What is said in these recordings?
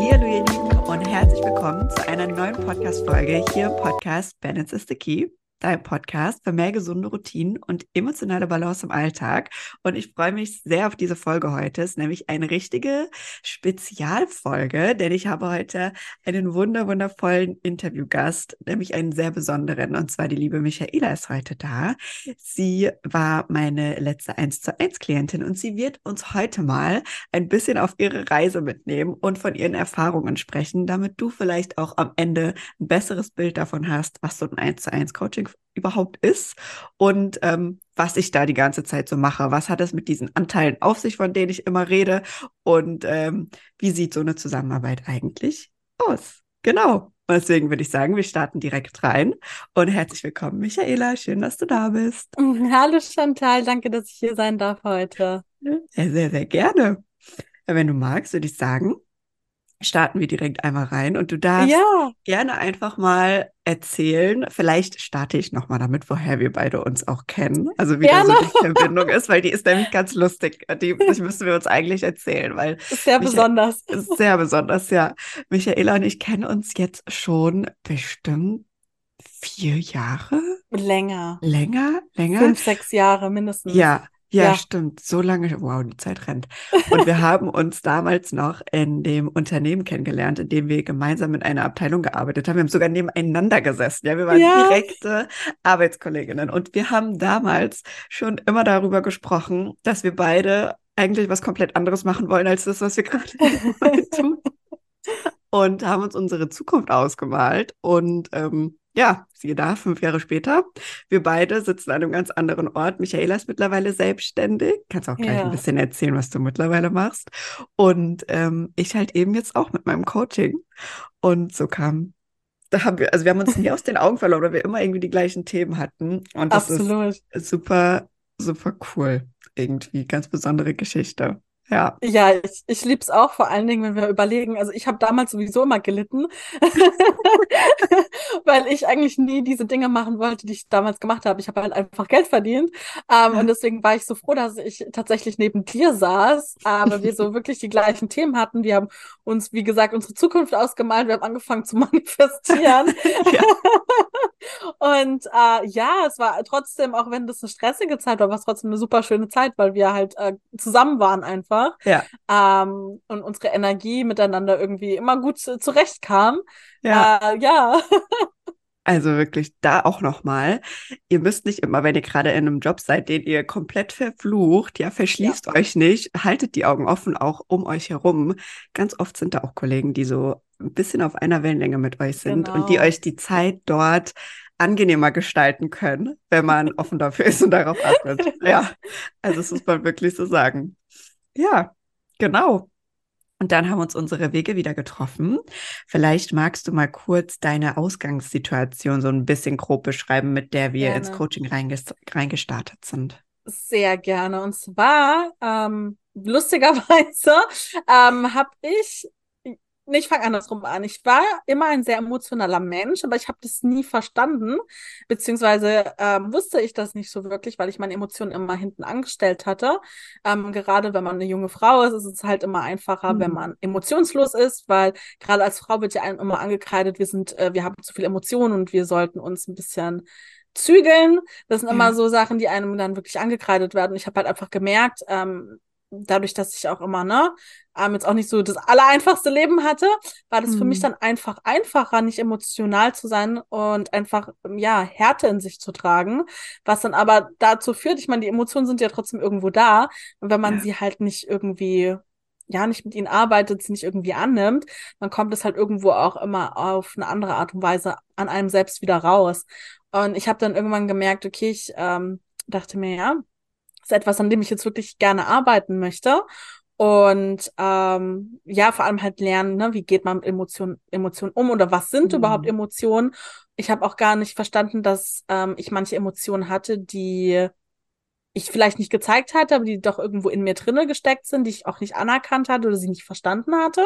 Hallihallo ihr Lieben und herzlich willkommen zu einer neuen Podcast-Folge hier im Podcast Balance is the Key dein Podcast für mehr gesunde Routinen und emotionale Balance im Alltag. Und ich freue mich sehr auf diese Folge heute. Es ist nämlich eine richtige Spezialfolge, denn ich habe heute einen wunder wundervollen Interviewgast, nämlich einen sehr besonderen. Und zwar die liebe Michaela ist heute da. Sie war meine letzte 1 zu 1 Klientin und sie wird uns heute mal ein bisschen auf ihre Reise mitnehmen und von ihren Erfahrungen sprechen, damit du vielleicht auch am Ende ein besseres Bild davon hast, was so ein 1 zu 1 Coaching überhaupt ist und ähm, was ich da die ganze Zeit so mache. Was hat es mit diesen Anteilen auf sich, von denen ich immer rede? Und ähm, wie sieht so eine Zusammenarbeit eigentlich aus? Genau. Und deswegen würde ich sagen, wir starten direkt rein. Und herzlich willkommen, Michaela. Schön, dass du da bist. Hallo Chantal, danke, dass ich hier sein darf heute. Sehr, sehr, sehr gerne. Wenn du magst, würde ich sagen, starten wir direkt einmal rein und du darfst ja. gerne einfach mal erzählen. Vielleicht starte ich nochmal damit, woher wir beide uns auch kennen. Also wie da so die Verbindung ist, weil die ist nämlich ganz lustig. Die, die müssen wir uns eigentlich erzählen, weil. Ist sehr Michael, besonders. Ist sehr besonders, ja. Michaela und ich kennen uns jetzt schon bestimmt vier Jahre. Länger. Länger, länger. Fünf, sechs Jahre mindestens. Ja, ja, ja, stimmt. So lange, wow, die Zeit rennt. Und wir haben uns damals noch in dem Unternehmen kennengelernt, in dem wir gemeinsam in einer Abteilung gearbeitet haben. Wir haben sogar nebeneinander gesessen. Ja, wir waren ja. direkte Arbeitskolleginnen. Und wir haben damals schon immer darüber gesprochen, dass wir beide eigentlich was komplett anderes machen wollen als das, was wir gerade tun. Und haben uns unsere Zukunft ausgemalt. Und ähm, ja, siehe da, fünf Jahre später. Wir beide sitzen an einem ganz anderen Ort. Michaela ist mittlerweile selbstständig. Kannst auch gleich ja. ein bisschen erzählen, was du mittlerweile machst. Und ähm, ich halt eben jetzt auch mit meinem Coaching. Und so kam, da haben wir, also wir haben uns nie aus den Augen verloren, weil wir immer irgendwie die gleichen Themen hatten. Und das Absolut. ist super, super cool. Irgendwie ganz besondere Geschichte. Ja. Ja, ich, ich liebe es auch, vor allen Dingen, wenn wir überlegen. Also ich habe damals sowieso immer gelitten, weil ich eigentlich nie diese Dinge machen wollte, die ich damals gemacht habe. Ich habe halt einfach Geld verdient. Ähm. Und deswegen war ich so froh, dass ich tatsächlich neben dir saß, aber wir so wirklich die gleichen Themen hatten. Wir haben uns, wie gesagt, unsere Zukunft ausgemalt. Wir haben angefangen zu manifestieren. Und äh, ja, es war trotzdem, auch wenn das eine stressige Zeit war, war es trotzdem eine super schöne Zeit, weil wir halt äh, zusammen waren einfach war. Ja. Ähm, und unsere Energie miteinander irgendwie immer gut zurechtkam. Ja. Äh, ja. Also wirklich da auch nochmal. Ihr müsst nicht immer, wenn ihr gerade in einem Job seid, den ihr komplett verflucht, ja, verschließt ja. euch nicht, haltet die Augen offen auch um euch herum. Ganz oft sind da auch Kollegen, die so ein bisschen auf einer Wellenlänge mit euch sind genau. und die genau. euch die Zeit dort angenehmer gestalten können, wenn man offen dafür ist und darauf achtet. ja, also das muss man wirklich so sagen. Ja, genau. Und dann haben uns unsere Wege wieder getroffen. Vielleicht magst du mal kurz deine Ausgangssituation so ein bisschen grob beschreiben, mit der wir gerne. ins Coaching reingestartet sind. Sehr gerne. Und zwar, ähm, lustigerweise, ähm, habe ich Nee, ich fange andersrum an. Ich war immer ein sehr emotionaler Mensch, aber ich habe das nie verstanden, beziehungsweise ähm, wusste ich das nicht so wirklich, weil ich meine Emotionen immer hinten angestellt hatte. Ähm, gerade wenn man eine junge Frau ist, ist es halt immer einfacher, mhm. wenn man emotionslos ist, weil gerade als Frau wird ja einem immer angekreidet, wir sind, äh, wir haben zu viel Emotionen und wir sollten uns ein bisschen zügeln. Das sind immer so Sachen, die einem dann wirklich angekreidet werden. Ich habe halt einfach gemerkt, ähm, dadurch, dass ich auch immer, ne, ähm, jetzt auch nicht so das allereinfachste Leben hatte, war das mhm. für mich mhm. dann einfach einfacher, nicht emotional zu sein und einfach, ja, Härte in sich zu tragen, was dann aber dazu führt, ich meine, die Emotionen sind ja trotzdem irgendwo da und wenn man ja. sie halt nicht irgendwie ja, nicht mit ihnen arbeitet, sie nicht irgendwie annimmt, dann kommt es halt irgendwo auch immer auf eine andere Art und Weise an einem selbst wieder raus. Und ich habe dann irgendwann gemerkt, okay, ich ähm, dachte mir, ja, ist etwas, an dem ich jetzt wirklich gerne arbeiten möchte. Und ähm, ja, vor allem halt lernen, ne, wie geht man mit Emotionen Emotionen um oder was sind mhm. überhaupt Emotionen. Ich habe auch gar nicht verstanden, dass ähm, ich manche Emotionen hatte, die ich vielleicht nicht gezeigt hatte, aber die doch irgendwo in mir drinne gesteckt sind, die ich auch nicht anerkannt hatte oder sie nicht verstanden hatte.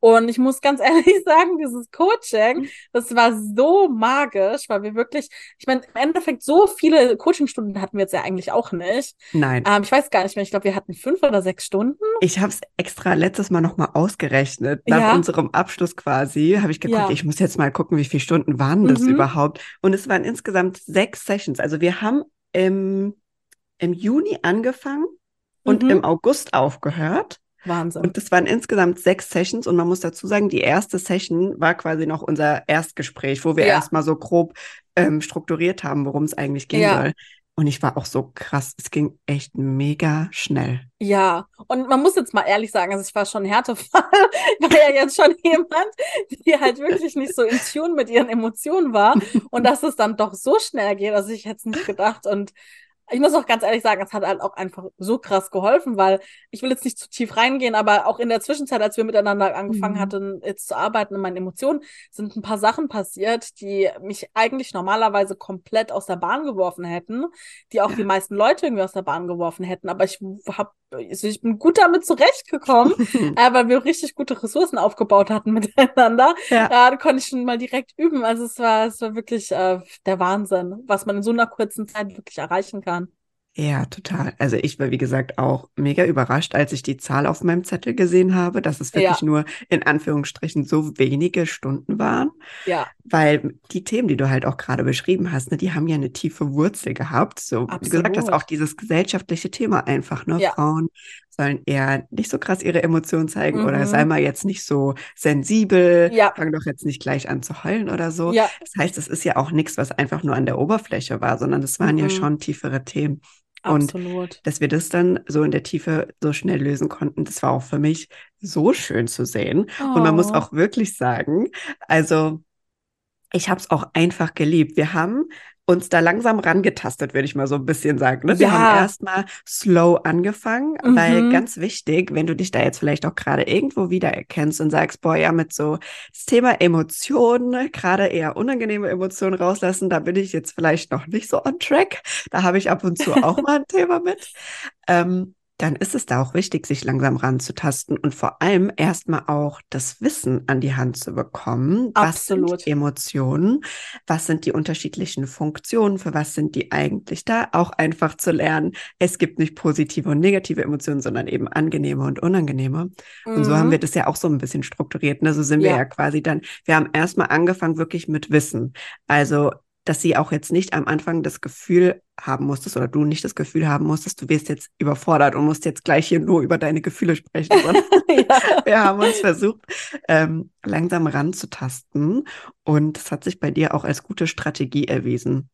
Und ich muss ganz ehrlich sagen, dieses Coaching, mhm. das war so magisch, weil wir wirklich, ich meine, im Endeffekt so viele Coachingstunden hatten wir jetzt ja eigentlich auch nicht. Nein. Ähm, ich weiß gar nicht mehr, ich glaube, wir hatten fünf oder sechs Stunden. Ich habe es extra letztes Mal nochmal ausgerechnet. Nach ja. unserem Abschluss quasi habe ich geguckt, ja. ich muss jetzt mal gucken, wie viele Stunden waren das mhm. überhaupt. Und es waren insgesamt sechs Sessions. Also wir haben im im Juni angefangen und mhm. im August aufgehört. Wahnsinn. Und das waren insgesamt sechs Sessions und man muss dazu sagen, die erste Session war quasi noch unser Erstgespräch, wo wir ja. erstmal so grob ähm, strukturiert haben, worum es eigentlich gehen ja. soll. Und ich war auch so krass, es ging echt mega schnell. Ja, und man muss jetzt mal ehrlich sagen, also ich war schon ein Härtefall, war ja jetzt schon jemand, die halt wirklich nicht so in Tune mit ihren Emotionen war. Und dass es dann doch so schnell geht, also ich hätte es nicht gedacht. Und ich muss auch ganz ehrlich sagen, es hat halt auch einfach so krass geholfen, weil ich will jetzt nicht zu tief reingehen, aber auch in der Zwischenzeit, als wir miteinander angefangen mhm. hatten, jetzt zu arbeiten in meinen Emotionen, sind ein paar Sachen passiert, die mich eigentlich normalerweise komplett aus der Bahn geworfen hätten, die auch die meisten Leute irgendwie aus der Bahn geworfen hätten. Aber ich habe also ich bin gut damit zurechtgekommen, äh, weil wir richtig gute Ressourcen aufgebaut hatten miteinander. Ja. ja. da konnte ich schon mal direkt üben. Also es war, es war wirklich äh, der Wahnsinn, was man in so einer kurzen Zeit wirklich erreichen kann. Ja, total. Also ich war, wie gesagt, auch mega überrascht, als ich die Zahl auf meinem Zettel gesehen habe, dass es wirklich ja. nur in Anführungsstrichen so wenige Stunden waren. Ja. Weil die Themen, die du halt auch gerade beschrieben hast, ne, die haben ja eine tiefe Wurzel gehabt. So, Absolut. wie du gesagt hast, auch dieses gesellschaftliche Thema einfach, ne? Ja. Frauen sollen eher nicht so krass ihre Emotionen zeigen mhm. oder sei mal jetzt nicht so sensibel, ja. fang doch jetzt nicht gleich an zu heulen oder so. Ja. Das heißt, es ist ja auch nichts, was einfach nur an der Oberfläche war, sondern es waren mhm. ja schon tiefere Themen. Absolut. Und dass wir das dann so in der Tiefe so schnell lösen konnten, das war auch für mich so schön zu sehen. Oh. Und man muss oh. auch wirklich sagen, also ich habe es auch einfach geliebt. Wir haben uns da langsam rangetastet, würde ich mal so ein bisschen sagen. Ne? Wir ja. haben erstmal slow angefangen, mhm. weil ganz wichtig, wenn du dich da jetzt vielleicht auch gerade irgendwo wiedererkennst und sagst, boah, ja, mit so das Thema Emotionen, gerade eher unangenehme Emotionen rauslassen, da bin ich jetzt vielleicht noch nicht so on track. Da habe ich ab und zu auch mal ein Thema mit. Ähm, dann ist es da auch wichtig, sich langsam ranzutasten und vor allem erstmal auch das Wissen an die Hand zu bekommen. Absolut. Was sind Emotionen? Was sind die unterschiedlichen Funktionen? Für was sind die eigentlich da? Auch einfach zu lernen. Es gibt nicht positive und negative Emotionen, sondern eben angenehme und unangenehme. Mhm. Und so haben wir mhm. das ja auch so ein bisschen strukturiert. Ne? So sind ja. wir ja quasi dann, wir haben erstmal angefangen wirklich mit Wissen. Also dass sie auch jetzt nicht am Anfang das Gefühl haben musstest oder du nicht das Gefühl haben musstest, du wirst jetzt überfordert und musst jetzt gleich hier nur über deine Gefühle sprechen. ja. Wir haben uns versucht, ähm, langsam ranzutasten und das hat sich bei dir auch als gute Strategie erwiesen.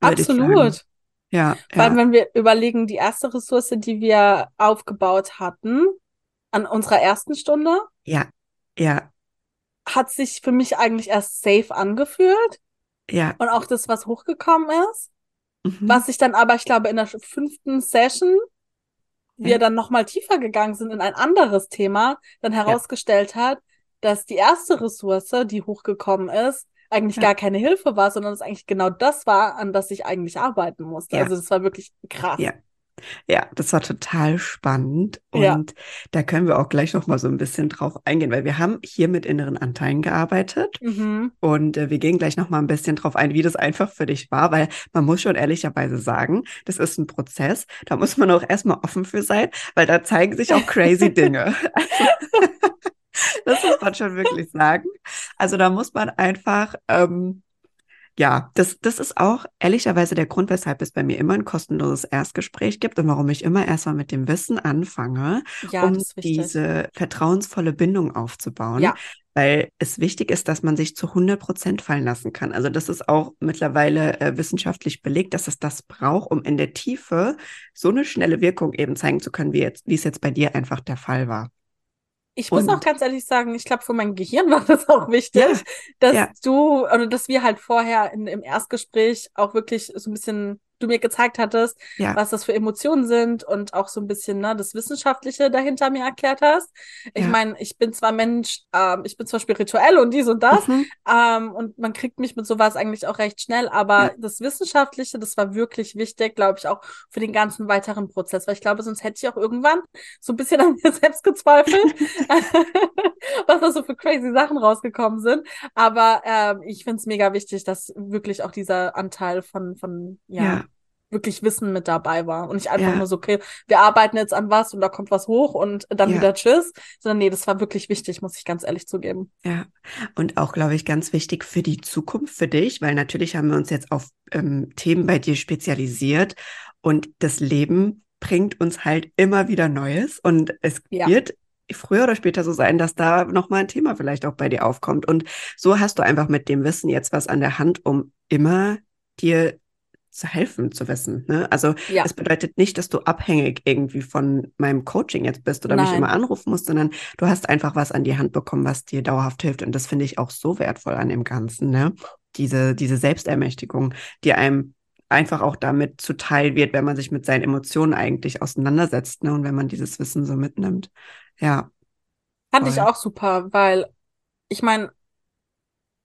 Absolut. Ja, Weil ja. wenn wir überlegen, die erste Ressource, die wir aufgebaut hatten, an unserer ersten Stunde. Ja, ja. Hat sich für mich eigentlich erst safe angefühlt. Ja. Und auch das, was hochgekommen ist. Mhm. Was sich dann aber, ich glaube, in der fünften Session, ja. wir dann nochmal tiefer gegangen sind in ein anderes Thema, dann herausgestellt ja. hat, dass die erste Ressource, die hochgekommen ist, eigentlich ja. gar keine Hilfe war, sondern es eigentlich genau das war, an das ich eigentlich arbeiten musste. Also das war wirklich krass. Ja. Ja, das war total spannend und ja. da können wir auch gleich noch mal so ein bisschen drauf eingehen, weil wir haben hier mit inneren Anteilen gearbeitet mhm. und äh, wir gehen gleich noch mal ein bisschen drauf ein, wie das einfach für dich war, weil man muss schon ehrlicherweise sagen, das ist ein Prozess, da muss man auch erstmal offen für sein, weil da zeigen sich auch crazy Dinge. das muss man schon wirklich sagen. Also da muss man einfach ähm, ja, das, das ist auch ehrlicherweise der Grund, weshalb es bei mir immer ein kostenloses Erstgespräch gibt und warum ich immer erstmal mit dem Wissen anfange, ja, um diese vertrauensvolle Bindung aufzubauen. Ja. Weil es wichtig ist, dass man sich zu 100 Prozent fallen lassen kann. Also das ist auch mittlerweile äh, wissenschaftlich belegt, dass es das braucht, um in der Tiefe so eine schnelle Wirkung eben zeigen zu können, wie, jetzt, wie es jetzt bei dir einfach der Fall war. Ich muss auch ganz ehrlich sagen, ich glaube, für mein Gehirn war das auch wichtig, ja, dass ja. du oder dass wir halt vorher in, im Erstgespräch auch wirklich so ein bisschen du mir gezeigt hattest, Ja. was das für Emotionen sind und auch so ein bisschen ne, das Wissenschaftliche dahinter mir erklärt hast. Ich Ja. meine, ich bin zwar Mensch, ähm, ich bin zwar spirituell und dies und das, Mhm. ähm, und man kriegt mich mit sowas eigentlich auch recht schnell, aber Ja. das Wissenschaftliche, das war wirklich wichtig, glaube ich, auch für den ganzen weiteren Prozess, weil ich glaube, sonst hätte ich auch irgendwann so ein bisschen an mir selbst gezweifelt, was da so für crazy Sachen rausgekommen sind. Aber ähm, ich finde es mega wichtig, dass wirklich auch dieser Anteil von, von ja, Ja. Wirklich Wissen mit dabei war. Und nicht einfach Ja. nur so, okay, wir arbeiten jetzt an was und da kommt was hoch und dann Ja. wieder Tschüss. Sondern nee, das war wirklich wichtig, muss ich ganz ehrlich zugeben. Ja, und auch, glaube ich, ganz wichtig für die Zukunft für dich, weil natürlich haben wir uns jetzt auf ähm, Themen bei dir spezialisiert und das Leben bringt uns halt immer wieder Neues und es Ja. wird früher oder später so sein, dass da nochmal ein Thema vielleicht auch bei dir aufkommt. Und so hast du einfach mit dem Wissen jetzt was an der Hand, um immer dir zu helfen, zu wissen. Ne? Also Ja. es bedeutet nicht, dass du abhängig irgendwie von meinem Coaching jetzt bist oder mich Nein. immer anrufen musst, sondern du hast einfach was an die Hand bekommen, was dir dauerhaft hilft. Und das finde ich auch so wertvoll an dem Ganzen, ne? Diese, diese Selbstermächtigung, die einem einfach auch damit zuteil wird, wenn man sich mit seinen Emotionen eigentlich auseinandersetzt, ne? Und wenn man dieses Wissen so mitnimmt. Ja, Fand ich Voll. auch super, weil ich meine,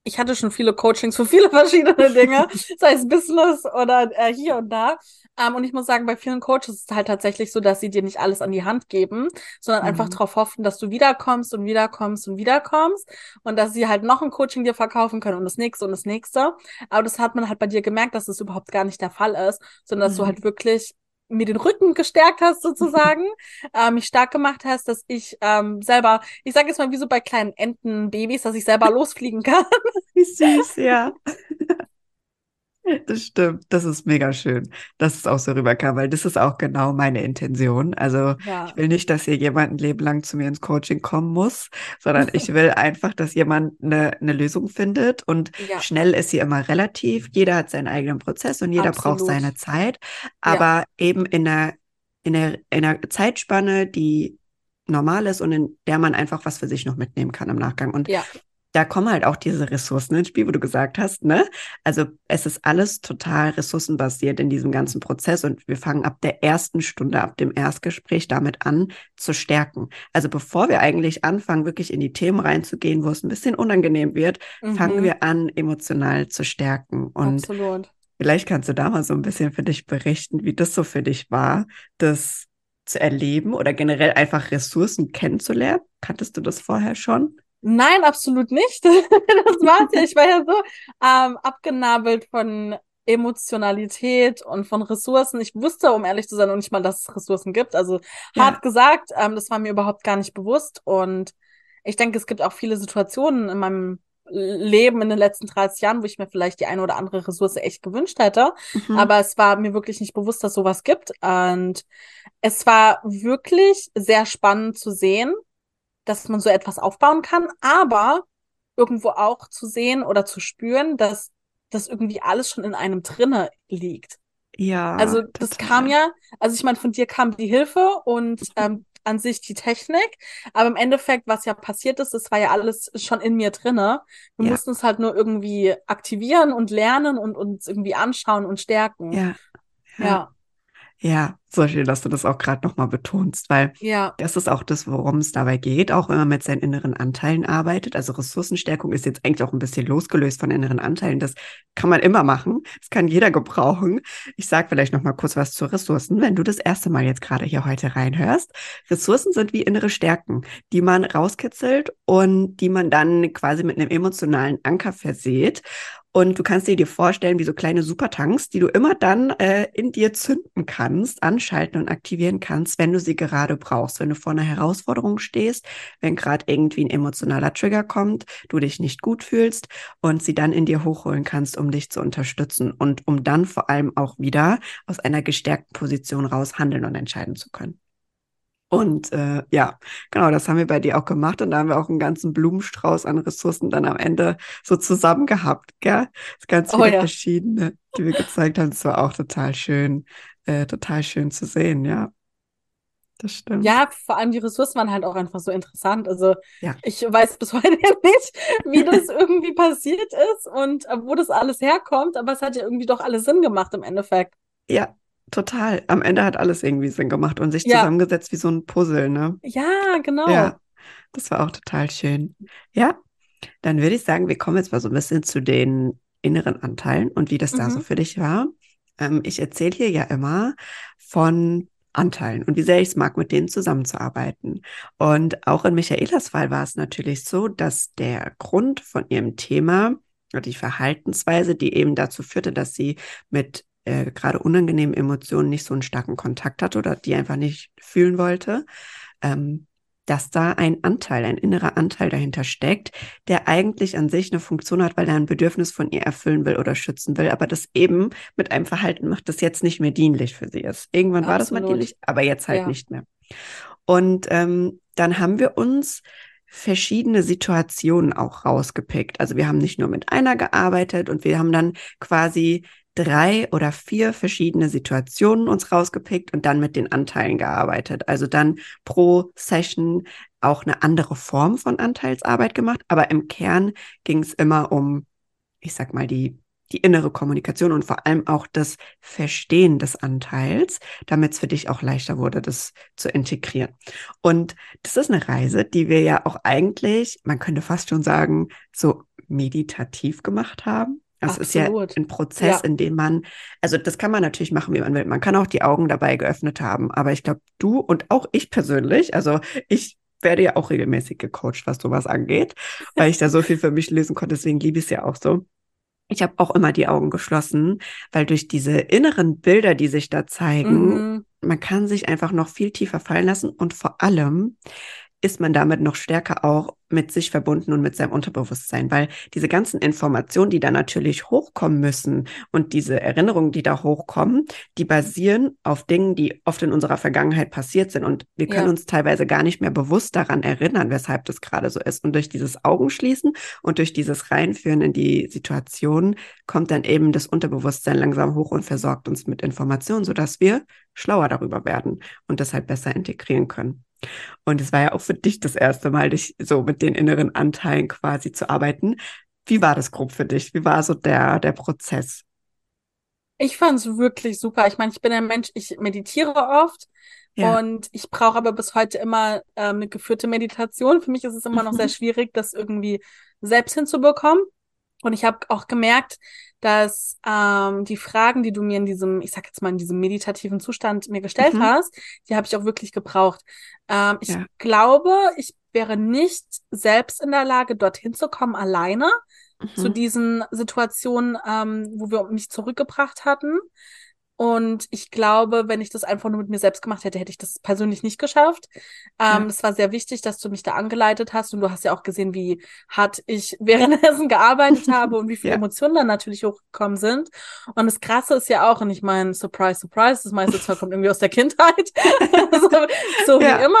ich hatte schon viele Coachings für viele verschiedene Dinge, sei es Business oder äh, hier und da. Ähm, und ich muss sagen, bei vielen Coaches ist es halt tatsächlich so, dass sie dir nicht alles an die Hand geben, sondern einfach Mhm. darauf hoffen, dass du wiederkommst und wiederkommst und wiederkommst und dass sie halt noch ein Coaching dir verkaufen können und das nächste und das nächste. Aber das hat man halt bei dir gemerkt, dass das überhaupt gar nicht der Fall ist, sondern dass du Mhm. halt wirklich mir den Rücken gestärkt hast sozusagen, äh, mich stark gemacht hast, dass ich ähm, selber, ich sage jetzt mal wie so bei kleinen Entenbabys, dass ich selber losfliegen kann. Wie süß, ja. Das stimmt, das ist mega schön, dass es auch so rüberkam, weil das ist auch genau meine Intention. Also Ja, ich will nicht, dass hier jemand ein Leben lang zu mir ins Coaching kommen muss, sondern ich will einfach, dass jemand eine, eine Lösung findet und ja, schnell ist sie immer relativ. Jeder hat seinen eigenen Prozess und jeder braucht Absolut. seine Zeit, aber eben in einer, in einer, in einer Zeitspanne, die normal ist und in der man einfach was für sich noch mitnehmen kann im Nachgang. Und ja, da kommen halt auch diese Ressourcen ins Spiel, wo du gesagt hast, ne? Also es ist alles total ressourcenbasiert in diesem ganzen Prozess und wir fangen ab der ersten Stunde, ab dem Erstgespräch damit an zu stärken. Also bevor wir eigentlich anfangen, wirklich in die Themen reinzugehen, wo es ein bisschen unangenehm wird, fangen mhm, wir an, emotional zu stärken. Und absolut. vielleicht kannst du da mal so ein bisschen für dich berichten, wie das so für dich war, das zu erleben oder generell einfach Ressourcen kennenzulernen. Kanntest du das vorher schon? Nein, absolut nicht. Das war's ja. Ich war ja so ähm, abgenabelt von Emotionalität und von Ressourcen. Ich wusste, um ehrlich zu sein, noch nicht mal, dass es Ressourcen gibt. Also Ja. hart gesagt, ähm, das war mir überhaupt gar nicht bewusst. Und ich denke, es gibt auch viele Situationen in meinem Leben in den letzten 30 Jahren, wo ich mir vielleicht die eine oder andere Ressource echt gewünscht hätte. Mhm. Aber es war mir wirklich nicht bewusst, dass sowas gibt. Und es war wirklich sehr spannend zu sehen, dass man so etwas aufbauen kann, aber irgendwo auch zu sehen oder zu spüren, dass das irgendwie alles schon in einem drinne liegt. Ja, Also das total. kam ja, also ich meine, von dir kam die Hilfe und ähm, an sich die Technik, aber im Endeffekt, was ja passiert ist, das war ja alles schon in mir drinne. Wir Ja. mussten es halt nur irgendwie aktivieren und lernen und uns irgendwie anschauen und stärken. Ja, ja, ja, ja, so schön, dass du das auch gerade nochmal betonst, weil ja, das ist auch das, worum es dabei geht, auch wenn man mit seinen inneren Anteilen arbeitet. Also Ressourcenstärkung ist jetzt eigentlich auch ein bisschen losgelöst von inneren Anteilen. Das kann man immer machen. Das kann jeder gebrauchen. Ich sage vielleicht nochmal kurz was zu Ressourcen, wenn du das erste Mal jetzt gerade hier heute reinhörst. Ressourcen sind wie innere Stärken, die man rauskitzelt und die man dann quasi mit einem emotionalen Anker verseht. Und du kannst dir dir vorstellen, wie so kleine Supertanks, die du immer dann äh, in dir zünden kannst, anschalten und aktivieren kannst, wenn du sie gerade brauchst. Wenn du vor einer Herausforderung stehst, wenn gerade irgendwie ein emotionaler Trigger kommt, du dich nicht gut fühlst und sie dann in dir hochholen kannst, um dich zu unterstützen und um dann vor allem auch wieder aus einer gestärkten Position raus handeln und entscheiden zu können. Und äh, ja, genau, das haben wir bei dir auch gemacht und da haben wir auch einen ganzen Blumenstrauß an Ressourcen dann am Ende so zusammen gehabt, gell? Das ganz Oh viele ja. verschiedene, die wir gezeigt haben. Das war auch total schön, äh, total schön zu sehen, ja. Das stimmt. Ja, vor allem die Ressourcen waren halt auch einfach so interessant. Also Ja. ich weiß bis heute nicht, wie das irgendwie passiert ist und äh, wo das alles herkommt, aber es hat ja irgendwie doch alles Sinn gemacht im Endeffekt. Ja, total. Am Ende hat alles irgendwie Sinn gemacht und sich Ja. zusammengesetzt wie so ein Puzzle, ne? Ja, genau. Ja, das war auch total schön. Ja, dann würde ich sagen, wir kommen jetzt mal so ein bisschen zu den inneren Anteilen und wie das da so Mhm. für dich war. Ähm, ich erzähle hier ja immer von Anteilen und wie sehr ich es mag, mit denen zusammenzuarbeiten. Und auch in Michaelas Fall war es natürlich so, dass der Grund von ihrem Thema oder die Verhaltensweise, die eben dazu führte, dass sie mit äh, gerade unangenehmen Emotionen nicht so einen starken Kontakt hatte oder die einfach nicht fühlen wollte, ähm, dass da ein Anteil, ein innerer Anteil dahinter steckt, der eigentlich an sich eine Funktion hat, weil er ein Bedürfnis von ihr erfüllen will oder schützen will, aber das eben mit einem Verhalten macht, das jetzt nicht mehr dienlich für sie ist. Irgendwann war das mal Absolut. dienlich, aber jetzt halt Ja. nicht mehr. Und ähm, dann haben wir uns verschiedene Situationen auch rausgepickt. Also wir haben nicht nur mit einer gearbeitet und wir haben dann quasi drei oder vier verschiedene Situationen uns rausgepickt und dann mit den Anteilen gearbeitet. Also dann pro Session auch eine andere Form von Anteilsarbeit gemacht, aber im Kern ging es immer um, ich sag mal, die, die innere Kommunikation und vor allem auch das Verstehen des Anteils, damit es für dich auch leichter wurde, das zu integrieren. Und das ist eine Reise, die wir ja auch eigentlich, man könnte fast schon sagen, so meditativ gemacht haben. Das ist ja Absolut. ein Prozess, Ja. in dem man, also das kann man natürlich machen, wie man will. Man kann auch die Augen dabei geöffnet haben. Aber ich glaube, du und auch ich persönlich, also ich werde ja auch regelmäßig gecoacht, was sowas angeht, weil ich da so viel für mich lösen konnte. Deswegen liebe ich es ja auch so. Ich habe auch immer die Augen geschlossen, weil durch diese inneren Bilder, die sich da zeigen, Mhm. man kann sich einfach noch viel tiefer fallen lassen und vor allem ist man damit noch stärker auch mit sich verbunden und mit seinem Unterbewusstsein, weil diese ganzen Informationen, die da natürlich hochkommen müssen und diese Erinnerungen, die da hochkommen, die basieren auf Dingen, die oft in unserer Vergangenheit passiert sind und wir können Ja. uns teilweise gar nicht mehr bewusst daran erinnern, weshalb das gerade so ist. Und durch dieses Augenschließen und durch dieses Reinführen in die Situation kommt dann eben das Unterbewusstsein langsam hoch und versorgt uns mit Informationen, sodass wir schlauer darüber werden und deshalb besser integrieren können. Und es war ja auch für dich das erste Mal, dich so mit den inneren Anteilen quasi zu arbeiten. Wie war das grob für dich? Wie war so der, der Prozess? Ich fand es wirklich super. Ich meine, ich bin ein Mensch, ich meditiere oft Ja, und ich brauche aber bis heute immer ähm, eine geführte Meditation. Für mich ist es immer noch sehr Mhm. schwierig, das irgendwie selbst hinzubekommen. Und ich habe auch gemerkt, dass ähm, die Fragen, die du mir in diesem, ich sag jetzt mal, in diesem meditativen Zustand mir gestellt Mhm. hast, die habe ich auch wirklich gebraucht. Ähm, ich Ja. glaube, ich wäre nicht selbst in der Lage, dorthin zu kommen, alleine zu Mhm. diesen Situationen, ähm, wo wir mich zurückgebracht hatten. Und ich glaube, wenn ich das einfach nur mit mir selbst gemacht hätte, hätte ich das persönlich nicht geschafft. Ja. Ähm, es war sehr wichtig, dass du mich da angeleitet hast. Und du hast ja auch gesehen, wie hart ich währenddessen gearbeitet habe und wie viele Ja. Emotionen dann natürlich hochgekommen sind. Und das Krasse ist ja auch, und ich meine, surprise, surprise, das meiste Zeug kommt irgendwie aus der Kindheit. so so wie Ja. immer.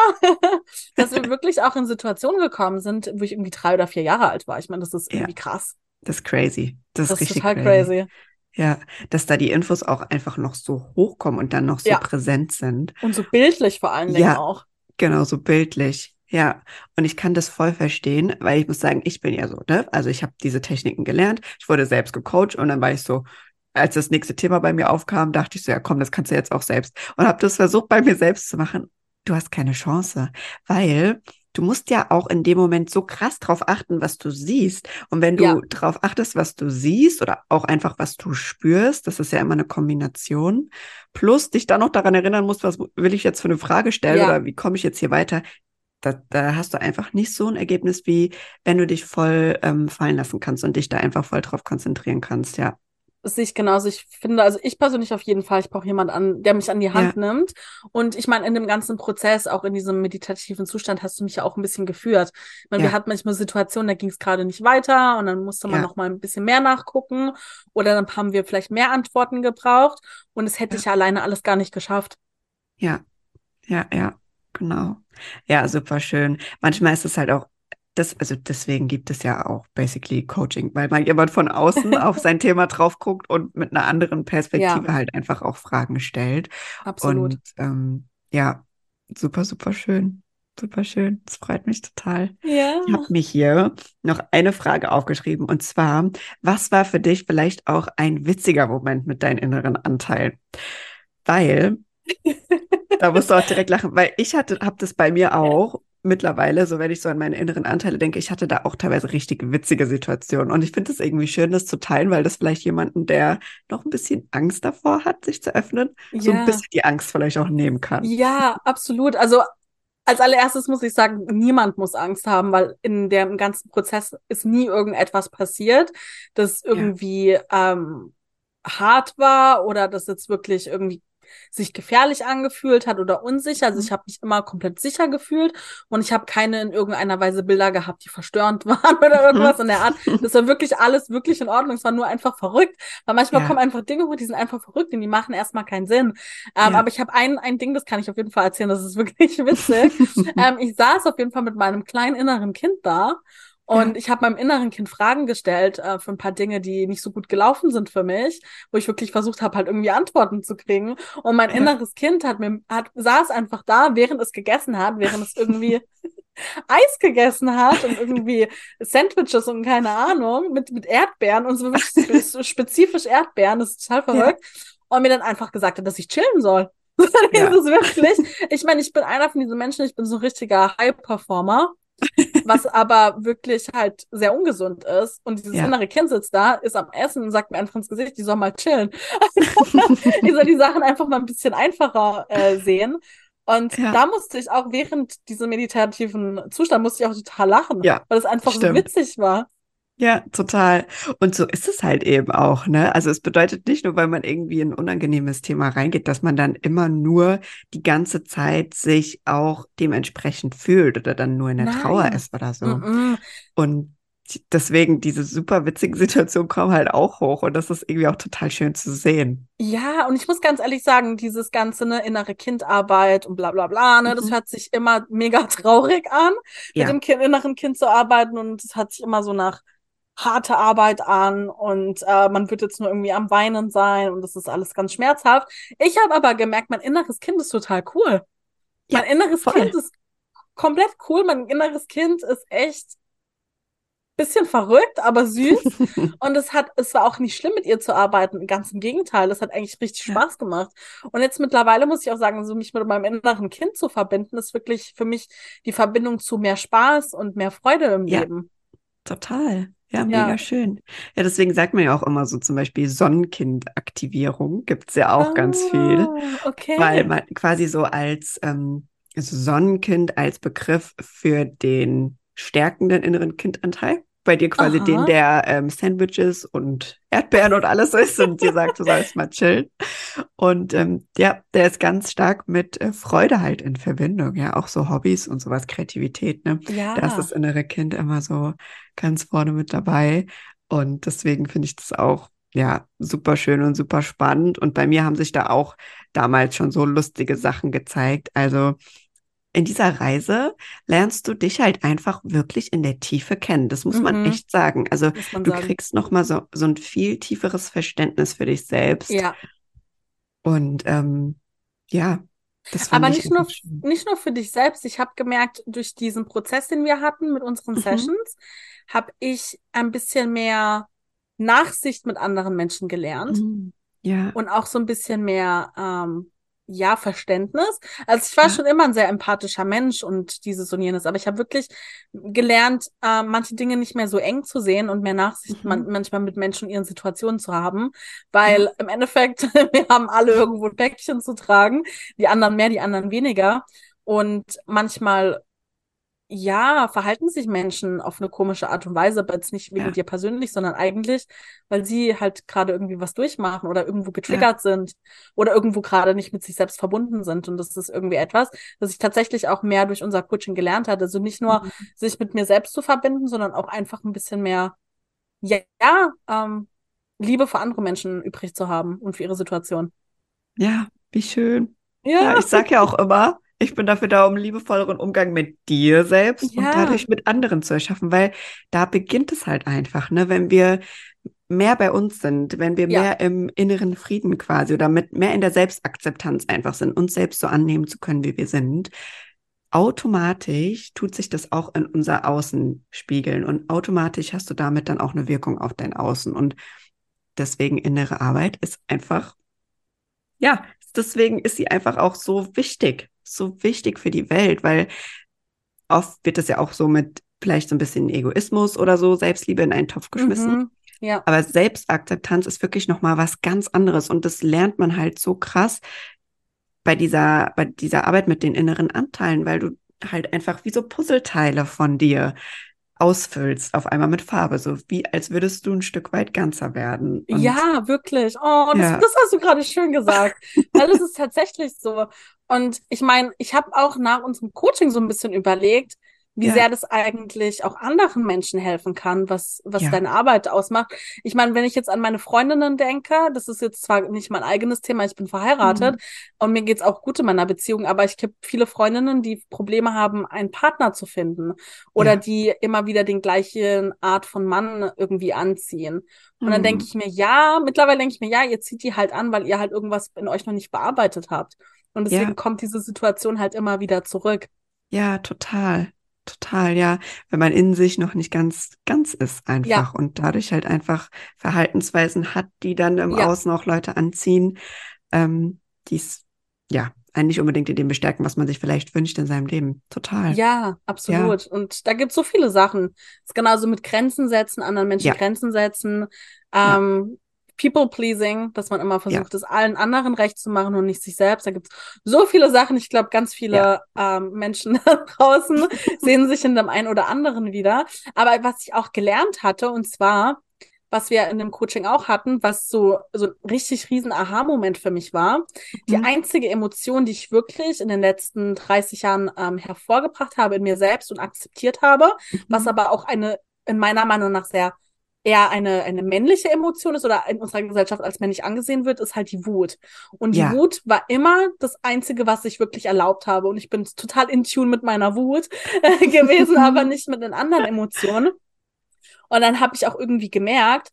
dass wir wirklich auch in Situationen gekommen sind, wo ich irgendwie drei oder vier Jahre alt war. Ich meine, das ist Ja. irgendwie krass. Das ist crazy. Das ist Das ist richtig total crazy. crazy. Ja, dass da die Infos auch einfach noch so hochkommen und dann noch so Ja. präsent sind. Und so bildlich vor allen Dingen Ja. auch. Genau, so bildlich. Ja, und ich kann das voll verstehen, weil ich muss sagen, ich bin ja so, ne? Also ich habe diese Techniken gelernt, ich wurde selbst gecoacht und dann war ich so, als das nächste Thema bei mir aufkam, dachte ich so, ja komm, das kannst du jetzt auch selbst. Und habe das versucht bei mir selbst zu machen. Du hast keine Chance, weil du musst ja auch in dem Moment so krass drauf achten, was du siehst. Und wenn du Ja. drauf achtest, was du siehst oder auch einfach, was du spürst, das ist ja immer eine Kombination, plus dich dann noch daran erinnern musst, was will ich jetzt für eine Frage stellen Ja. oder wie komme ich jetzt hier weiter, da, da hast du einfach nicht so ein Ergebnis, wie wenn du dich voll ähm, fallen lassen kannst und dich da einfach voll drauf konzentrieren kannst, ja. Das sehe ich genauso. Ich finde, also ich persönlich auf jeden Fall, ich brauche jemanden an, der mich an die Hand nimmt. Und ich meine, in dem ganzen Prozess, auch in diesem meditativen Zustand, hast du mich ja auch ein bisschen geführt. Ich meine, Ja. wir hatten manchmal Situationen, da ging es gerade nicht weiter und dann musste man Ja. noch mal ein bisschen mehr nachgucken oder dann haben wir vielleicht mehr Antworten gebraucht und es hätte Ja. ich ja alleine alles gar nicht geschafft. Ja, ja, ja, genau. Ja, super schön. Manchmal ist es halt auch, das, also deswegen gibt es ja auch basically Coaching, weil mal jemand von außen auf sein Thema drauf guckt und mit einer anderen Perspektive halt einfach auch Fragen stellt. Absolut. Und ähm, ja, super, super schön. super schön. Das freut mich total. Ja. Ich habe mir hier noch eine Frage aufgeschrieben und zwar, was war für dich vielleicht auch ein witziger Moment mit deinen inneren Anteilen? Weil, da musst du auch direkt lachen, weil ich hatte, habe das bei mir auch mittlerweile, so wenn ich so an meine inneren Anteile denke, ich hatte da auch teilweise richtig witzige Situationen. Und ich finde es irgendwie schön, das zu teilen, weil das vielleicht jemanden, der noch ein bisschen Angst davor hat, sich zu öffnen, so ein Ja. bisschen die Angst vielleicht auch nehmen kann. Ja, absolut. Also als allererstes muss ich sagen, niemand muss Angst haben, weil in dem ganzen Prozess ist nie irgendetwas passiert, das irgendwie ähm, hart war oder das jetzt wirklich irgendwie sich gefährlich angefühlt hat oder unsicher. Also ich habe mich immer komplett sicher gefühlt und ich habe keine in irgendeiner Weise Bilder gehabt, die verstörend waren oder irgendwas in der Art. Das war wirklich alles wirklich in Ordnung. Es war nur einfach verrückt. Weil manchmal Ja. kommen einfach Dinge hoch, die sind einfach verrückt und die machen erstmal keinen Sinn. Ähm, Ja. Aber ich habe ein, ein Ding, das kann ich auf jeden Fall erzählen, das ist wirklich witzig. ähm, ich saß auf jeden Fall mit meinem kleinen inneren Kind da und Ja. ich habe meinem inneren Kind Fragen gestellt äh, für ein paar Dinge, die nicht so gut gelaufen sind für mich, wo ich wirklich versucht habe, halt irgendwie Antworten zu kriegen. Und mein Ja. inneres Kind hat mir hat saß einfach da, während es gegessen hat, während es irgendwie Eis gegessen hat und irgendwie Sandwiches und keine Ahnung mit mit Erdbeeren und so spezifisch Erdbeeren, das ist total Ja. verrückt. Und mir dann einfach gesagt hat, dass ich chillen soll. Ja. Das ist wirklich. Ich meine, ich bin einer von diesen Menschen, ich bin so ein richtiger High-Performer, was aber wirklich halt sehr ungesund ist. Und dieses Ja. innere Kind sitzt da, ist am Essen und sagt mir einfach ins Gesicht, die soll mal chillen. ich soll die Sachen einfach mal ein bisschen einfacher äh, sehen. Und Ja. da musste ich auch während diesem meditativen Zustand musste ich auch total lachen, Ja, weil es einfach so stimmt. witzig war. Ja, total. Und so ist es halt eben auch, ne? Also es bedeutet nicht nur, weil man irgendwie in ein unangenehmes Thema reingeht, dass man dann immer nur die ganze Zeit sich auch dementsprechend fühlt oder dann nur in der Trauer Nein. ist oder so. Mm-mm. Und deswegen diese super witzigen Situationen kommen halt auch hoch und das ist irgendwie auch total schön zu sehen. Ja, und ich muss ganz ehrlich sagen, dieses ganze ne, innere Kindarbeit und bla bla bla, ne, das Mhm. hört sich immer mega traurig an, mit Ja. dem kind, inneren Kind zu arbeiten und es hört sich immer so nach harte Arbeit an und äh, man wird jetzt nur irgendwie am Weinen sein und das ist alles ganz schmerzhaft. Ich habe aber gemerkt, mein inneres Kind ist total cool. Ja, Mein inneres voll. Kind ist komplett cool. Mein inneres Kind ist echt bisschen verrückt, aber süß. Und es hat, es war auch nicht schlimm, mit ihr zu arbeiten. Ganz im Gegenteil, es hat eigentlich richtig Ja. Spaß gemacht. Und jetzt mittlerweile muss ich auch sagen, so mich mit meinem inneren Kind zu verbinden, ist wirklich für mich die Verbindung zu mehr Spaß und mehr Freude im Ja. Leben. Total. Ja, Ja. mega schön. Ja, deswegen sagt man ja auch immer so zum Beispiel Sonnenkind-Aktivierung gibt's ja auch ganz viel. Ah, okay. Weil man quasi so als ähm, also Sonnenkind als Begriff für den stärkenden inneren Kindanteil. Bei dir quasi Aha. den, der ähm, Sandwiches und Erdbeeren und alles ist und dir sagt, du sollst mal chillen. Und ähm, ja, der ist ganz stark mit äh, Freude halt in Verbindung. Ja, auch so Hobbys und sowas, Kreativität, ne? ja. Da ist das innere Kind immer so ganz vorne mit dabei. Und deswegen finde ich das auch, ja, super schön und super spannend. Und bei mir haben sich da auch damals schon so lustige Sachen gezeigt. Also in dieser Reise lernst du dich halt einfach wirklich in der Tiefe kennen. Das muss man Mhm. echt sagen. Also man du sagen. kriegst nochmal so, so ein viel tieferes Verständnis für dich selbst. Ja. Und ähm, ja, Aber ich nicht nur, schön. nicht nur für dich selbst. Ich habe gemerkt, durch diesen Prozess, den wir hatten mit unseren Mhm. Sessions, habe ich ein bisschen mehr Nachsicht mit anderen Menschen gelernt Mhm. Ja, und auch so ein bisschen mehr, ähm, ja, Verständnis. Also ich war schon immer ein sehr empathischer Mensch und dieses und jenes, aber ich habe wirklich gelernt, äh, manche Dinge nicht mehr so eng zu sehen und mehr Nachsicht Mhm. man manchmal mit Menschen und ihren Situationen zu haben, weil im Endeffekt, wir haben alle irgendwo ein Päckchen zu tragen, die anderen mehr, die anderen weniger. Und manchmal, ja, verhalten sich Menschen auf eine komische Art und Weise, aber jetzt nicht wegen Ja. dir persönlich, sondern eigentlich, weil sie halt gerade irgendwie was durchmachen oder irgendwo getriggert sind oder irgendwo gerade nicht mit sich selbst verbunden sind. Und das ist irgendwie etwas, das ich tatsächlich auch mehr durch unser Coaching gelernt habe. Also nicht nur Mhm. sich mit mir selbst zu verbinden, sondern auch einfach ein bisschen mehr, ja, ja ähm, Liebe für andere Menschen übrig zu haben und für ihre Situation. ja, wie schön. Ja, Ja, ich sag ja auch immer, ich bin dafür da, um liebevolleren Umgang mit dir selbst und Ja. dadurch mit anderen zu erschaffen, weil da beginnt es halt einfach, ne? Wenn wir mehr bei uns sind, wenn wir Ja. mehr im inneren Frieden quasi oder mit mehr in der Selbstakzeptanz einfach sind, uns selbst so annehmen zu können, wie wir sind, automatisch tut sich das auch in unser Außen spiegeln und automatisch hast du damit dann auch eine Wirkung auf dein Außen und deswegen innere Arbeit ist einfach, ja, deswegen ist sie einfach auch so wichtig, so wichtig für die Welt, weil oft wird das ja auch so mit vielleicht so ein bisschen Egoismus oder so, Selbstliebe in einen Topf geschmissen. Mhm. Ja. Aber Selbstakzeptanz ist wirklich nochmal was ganz anderes und das lernt man halt so krass bei dieser, bei dieser Arbeit mit den inneren Anteilen, weil du halt einfach wie so Puzzleteile von dir ausfüllst, auf einmal mit Farbe, so wie als würdest du ein Stück weit ganzer werden. Und ja, wirklich. Oh, das, ja. das hast du gerade schön gesagt. Weil es ist tatsächlich so. Und ich meine, ich habe auch nach unserem Coaching so ein bisschen überlegt, wie ja. sehr das eigentlich auch anderen Menschen helfen kann, was, was ja. deine Arbeit ausmacht. Ich meine, wenn ich jetzt an meine Freundinnen denke, das ist jetzt zwar nicht mein eigenes Thema, ich bin verheiratet mhm. und mir geht's auch gut in meiner Beziehung, aber ich habe viele Freundinnen, die Probleme haben, einen Partner zu finden oder ja. die immer wieder den gleichen Art von Mann irgendwie anziehen. Und mhm. dann denke ich mir, ja, mittlerweile denke ich mir, ja, ihr zieht die halt an, weil ihr halt irgendwas in euch noch nicht bearbeitet habt. Und deswegen kommt diese Situation halt immer wieder zurück. Ja, total. Total, ja. Wenn man in sich noch nicht ganz, ganz ist einfach ja. und dadurch halt einfach Verhaltensweisen hat, die dann im ja. Außen auch Leute anziehen, ähm, die es, ja, einen nicht unbedingt in dem bestärken, was man sich vielleicht wünscht in seinem Leben. Total. Ja, absolut. Ja. Und da gibt es so viele Sachen. Es ist genauso mit Grenzen setzen, anderen Menschen Grenzen setzen. Ähm, People-Pleasing, dass man immer versucht, ja. es allen anderen recht zu machen und nicht sich selbst. Da gibt es so viele Sachen. Ich glaube, ganz viele ja. ähm, Menschen da draußen sehen sich in dem einen oder anderen wieder. Aber was ich auch gelernt hatte, und zwar, was wir in dem Coaching auch hatten, was so, so ein richtig riesen Aha-Moment für mich war. Mhm. Die einzige Emotion, die ich wirklich in den letzten 30 Jahren ähm, hervorgebracht habe in mir selbst und akzeptiert habe, mhm. was aber auch eine in meiner Meinung nach sehr eher eine, eine männliche Emotion ist oder in unserer Gesellschaft als männlich angesehen wird, ist halt die Wut. Und die ja. Wut war immer das Einzige, was ich wirklich erlaubt habe. Und ich bin total in Tune mit meiner Wut äh, gewesen, aber nicht mit den anderen Emotionen. Und dann habe ich auch irgendwie gemerkt,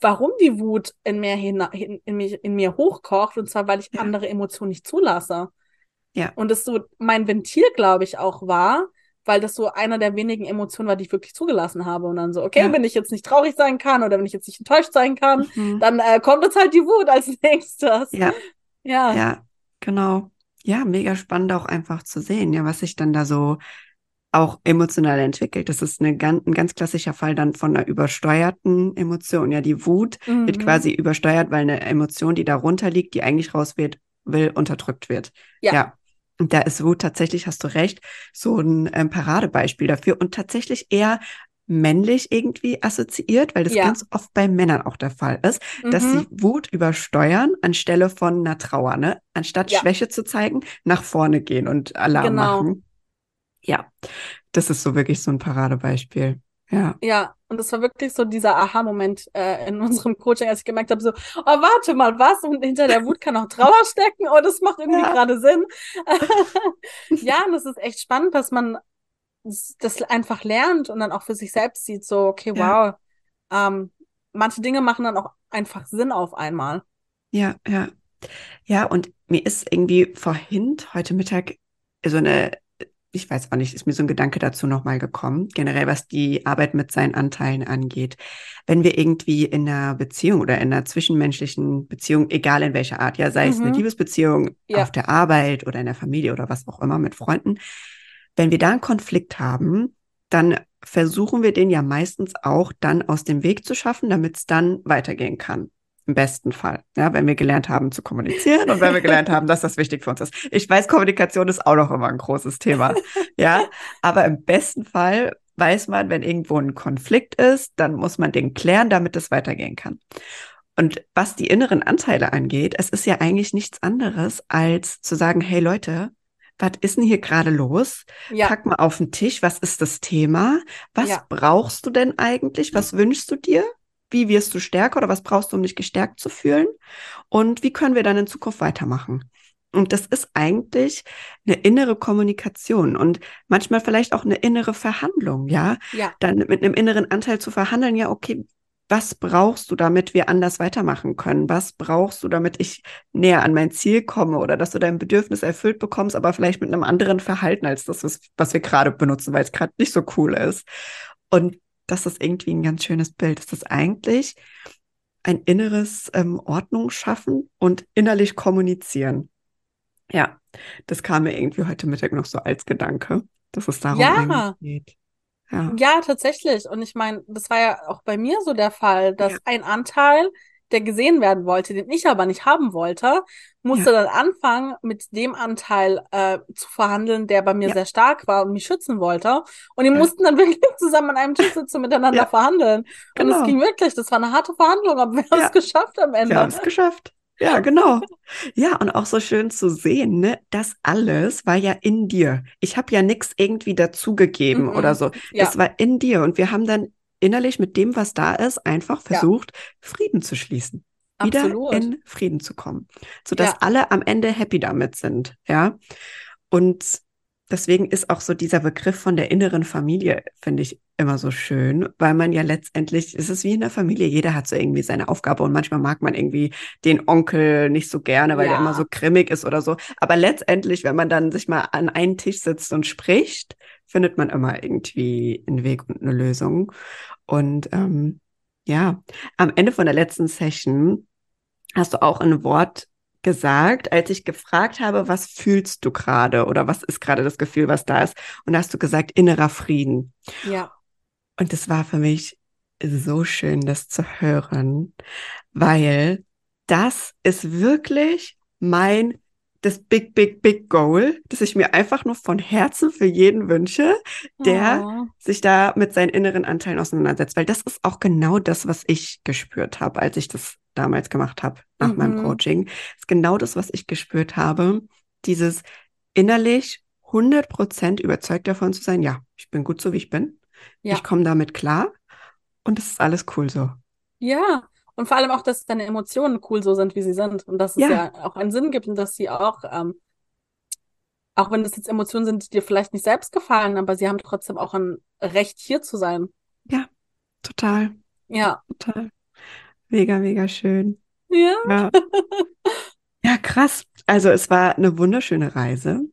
warum die Wut in mir, hin, in, in, mich, in mir hochkocht. Und zwar, weil ich ja. andere Emotionen nicht zulasse. Ja. Und das so mein Ventil, glaube ich, auch war, weil das so einer der wenigen Emotionen war, die ich wirklich zugelassen habe. Und dann so, okay, ja. wenn ich jetzt nicht traurig sein kann oder wenn ich jetzt nicht enttäuscht sein kann, mhm. dann äh, kommt jetzt halt die Wut als nächstes. Ja. Ja. Ja, genau. Ja, mega spannend auch einfach zu sehen, ja, was sich dann da so auch emotional entwickelt. Das ist eine ein ganz klassischer Fall dann von einer übersteuerten Emotion. Ja, die Wut mhm. wird quasi übersteuert, weil eine Emotion, die darunter liegt, die eigentlich raus wird, will, unterdrückt wird. Ja. ja. Und da ist Wut tatsächlich, hast du recht, so ein ähm, Paradebeispiel dafür und tatsächlich eher männlich irgendwie assoziiert, weil das ja. ganz oft bei Männern auch der Fall ist, mhm. dass sie Wut übersteuern anstelle von einer Trauer, ne? Anstatt ja. Schwäche zu zeigen, nach vorne gehen und Alarm genau. machen. Ja, das ist so wirklich so ein Paradebeispiel. Ja. Ja, und das war wirklich so dieser Aha-Moment äh, in unserem Coaching, als ich gemerkt habe, so, oh, warte mal, was? Und hinter der Wut kann auch Trauer stecken. Oh, das macht irgendwie ja. gerade Sinn. ja, und es ist echt spannend, dass man das einfach lernt und dann auch für sich selbst sieht, so, okay, wow, ja. ähm, manche Dinge machen dann auch einfach Sinn auf einmal. Ja, ja. Ja, und mir ist irgendwie vorhin, heute Mittag, so eine ich weiß auch nicht, ist mir so ein Gedanke dazu nochmal gekommen, generell was die Arbeit mit seinen Anteilen angeht. Wenn wir irgendwie in einer Beziehung oder in einer zwischenmenschlichen Beziehung, egal in welcher Art, ja, sei mhm. es eine mhm. Liebesbeziehung ja. auf der Arbeit oder in der Familie oder was auch immer mit Freunden, wenn wir da einen Konflikt haben, dann versuchen wir den ja meistens auch dann aus dem Weg zu schaffen, damit es dann weitergehen kann. Im besten Fall, ja, wenn wir gelernt haben zu kommunizieren und wenn wir gelernt haben, dass das wichtig für uns ist. Ich weiß, Kommunikation ist auch noch immer ein großes Thema, ja, aber im besten Fall weiß man, wenn irgendwo ein Konflikt ist, dann muss man den klären, damit es weitergehen kann. Und was die inneren Anteile angeht, es ist ja eigentlich nichts anderes, als zu sagen, hey Leute, was ist denn hier gerade los? Ja. Pack mal auf den Tisch, was ist das Thema? Was ja. brauchst du denn eigentlich? Was wünschst du dir? Wie wirst du stärker oder was brauchst du, um dich gestärkt zu fühlen? Und wie können wir dann in Zukunft weitermachen? Und das ist eigentlich eine innere Kommunikation und manchmal vielleicht auch eine innere Verhandlung, ja? Ja. Dann mit einem inneren Anteil zu verhandeln, ja, okay, was brauchst du, damit wir anders weitermachen können? Was brauchst du, damit ich näher an mein Ziel komme oder dass du dein Bedürfnis erfüllt bekommst, aber vielleicht mit einem anderen Verhalten als das, was, was wir gerade benutzen, weil es gerade nicht so cool ist. Und das ist irgendwie ein ganz schönes Bild. Das ist eigentlich ein inneres ähm, Ordnung schaffen und innerlich kommunizieren. Ja, das kam mir irgendwie heute Mittag noch so als Gedanke, dass es darum Ja. geht. Ja. Ja, tatsächlich. Und ich meine, das war ja auch bei mir so der Fall, dass Ja. ein Anteil, der gesehen werden wollte, den ich aber nicht haben wollte, musste dann anfangen, mit dem Anteil äh, zu verhandeln, der bei mir Ja. sehr stark war und mich schützen wollte. Und die Ja. mussten dann wirklich zusammen an einem Tisch sitzen und miteinander Ja. verhandeln. Und Genau. es ging wirklich, das war eine harte Verhandlung, aber wir haben Ja. es geschafft am Ende. Wir haben es geschafft. Ja, genau. Ja, und auch so schön zu sehen, ne? Das alles war ja in dir. Ich habe ja nichts irgendwie dazugegeben Mhm. oder so. Ja. Das war in dir. Und wir haben dann innerlich mit dem, was da ist, einfach Ja. versucht, Frieden zu schließen. Wieder Absolut. in Frieden zu kommen. Sodass Ja. alle am Ende happy damit sind. Ja. Und deswegen ist auch so dieser Begriff von der inneren Familie, finde ich, immer so schön, weil man ja letztendlich, es ist wie in der Familie, jeder hat so irgendwie seine Aufgabe und manchmal mag man irgendwie den Onkel nicht so gerne, weil Ja. der immer so grimmig ist oder so. Aber letztendlich, wenn man dann sich mal an einen Tisch sitzt und spricht, findet man immer irgendwie einen Weg und eine Lösung. Und ähm, ja, am Ende von der letzten Session hast du auch ein Wort gesagt, als ich gefragt habe, was fühlst du gerade oder was ist gerade das Gefühl, was da ist? Und hast du gesagt, innerer Frieden. Ja. Und es war für mich so schön, das zu hören, weil das ist wirklich mein, das Big, Big, Big Goal, das ich mir einfach nur von Herzen für jeden wünsche, der Oh. sich da mit seinen inneren Anteilen auseinandersetzt, weil das ist auch genau das, was ich gespürt habe, als ich das damals gemacht habe nach Mhm. meinem Coaching. ist genau das, was ich gespürt habe, dieses innerlich 100% überzeugt davon zu sein, ja, ich bin gut so, wie ich bin. Ja. Ich komme damit klar und es ist alles cool so. Ja, und vor allem auch, dass deine Emotionen cool so sind, wie sie sind. Und dass es Ja. ja auch einen Sinn gibt und dass sie auch, ähm, auch wenn das jetzt Emotionen sind, die dir vielleicht nicht selbst gefallen, aber sie haben trotzdem auch ein Recht, hier zu sein. Total, Ja. total. Mega, mega schön. Ja. Ja. Ja, krass. Also es war eine wunderschöne Reise.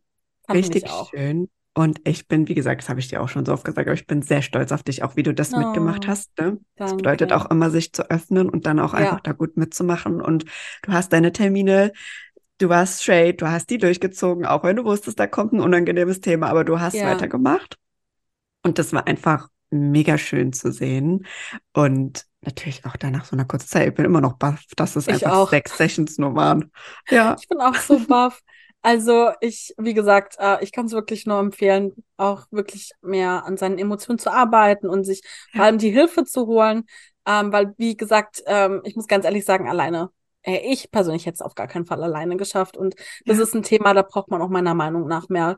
Fand Richtig schön. Und ich bin, wie gesagt, das habe ich dir auch schon so oft gesagt, aber ich bin sehr stolz auf dich, auch wie du das mitgemacht Oh, hast. Ne? Das bedeutet auch immer, sich zu öffnen und dann auch Ja. einfach da gut mitzumachen. Und du hast deine Termine, du warst straight, du hast die durchgezogen, auch wenn du wusstest, da kommt ein unangenehmes Thema, aber du hast Ja. weitergemacht. Und das war einfach mega schön zu sehen. Und natürlich auch danach so einer kurzen Zeit. Ich bin immer noch baff, dass es Ich einfach auch. sechs Sessions nur waren. Ja, Ich bin auch so baff. Also ich, wie gesagt, äh, ich kann es wirklich nur empfehlen, auch wirklich mehr an seinen Emotionen zu arbeiten und sich vor allem die Hilfe zu holen, ähm, weil, wie gesagt, ähm, ich muss ganz ehrlich sagen, alleine, äh, ich persönlich hätte es auf gar keinen Fall alleine geschafft und das Ja. ist ein Thema, da braucht man auch meiner Meinung nach mehr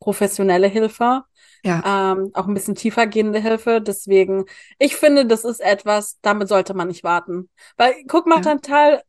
professionelle Hilfe, ja, ähm, auch ein bisschen tiefer gehende Hilfe. Deswegen, ich finde, das ist etwas, damit sollte man nicht warten. Weil, guck mal, Ja. Chantal,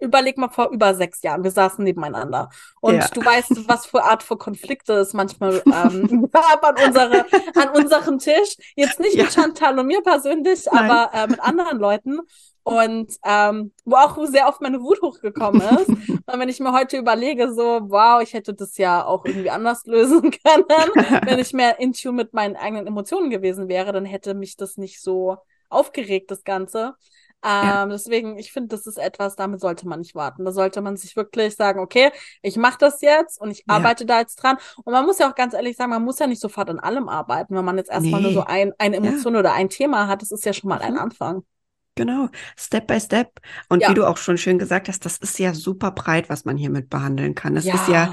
überleg mal vor über sechs Jahren, wir saßen nebeneinander. Und Ja. du weißt, was für Art von Konflikte es manchmal ähm, gab an, unsere, an unserem Tisch. Jetzt nicht Ja. mit Chantal und mir persönlich, Nein. aber äh, mit anderen Leuten. Und ähm, wo auch sehr oft meine Wut hochgekommen ist. Und wenn ich mir heute überlege, so, wow, ich hätte das ja auch irgendwie anders lösen können, wenn ich mehr in Tune mit meinen eigenen Emotionen gewesen wäre, dann hätte mich das nicht so aufgeregt, das Ganze. Ähm, Ja. Deswegen, ich finde, das ist etwas, damit sollte man nicht warten. Da sollte man sich wirklich sagen, okay, ich mache das jetzt und ich Ja. arbeite da jetzt dran. Und man muss ja auch ganz ehrlich sagen, man muss ja nicht sofort an allem arbeiten, wenn man jetzt erstmal nur Nee. so ein, eine Emotion oder ein Thema hat. Das ist ja schon mal ein Mhm. Anfang. Genau, Step by Step. Und Ja. wie du auch schon schön gesagt hast, das ist ja super breit, was man hiermit behandeln kann. Es ist ja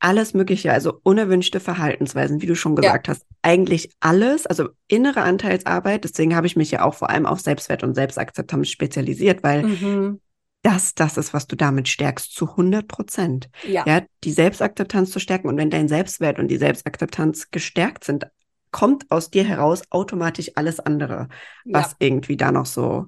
alles Mögliche, also unerwünschte Verhaltensweisen, wie du schon Ja. gesagt hast. Eigentlich alles, also innere Anteilsarbeit. Deswegen habe ich mich ja auch vor allem auf Selbstwert und Selbstakzeptanz spezialisiert, weil Mhm. das das ist, was du damit stärkst, zu 100 Prozent. Ja. Ja, die Selbstakzeptanz zu stärken. Und wenn dein Selbstwert und die Selbstakzeptanz gestärkt sind, kommt aus dir heraus automatisch alles andere was irgendwie da noch so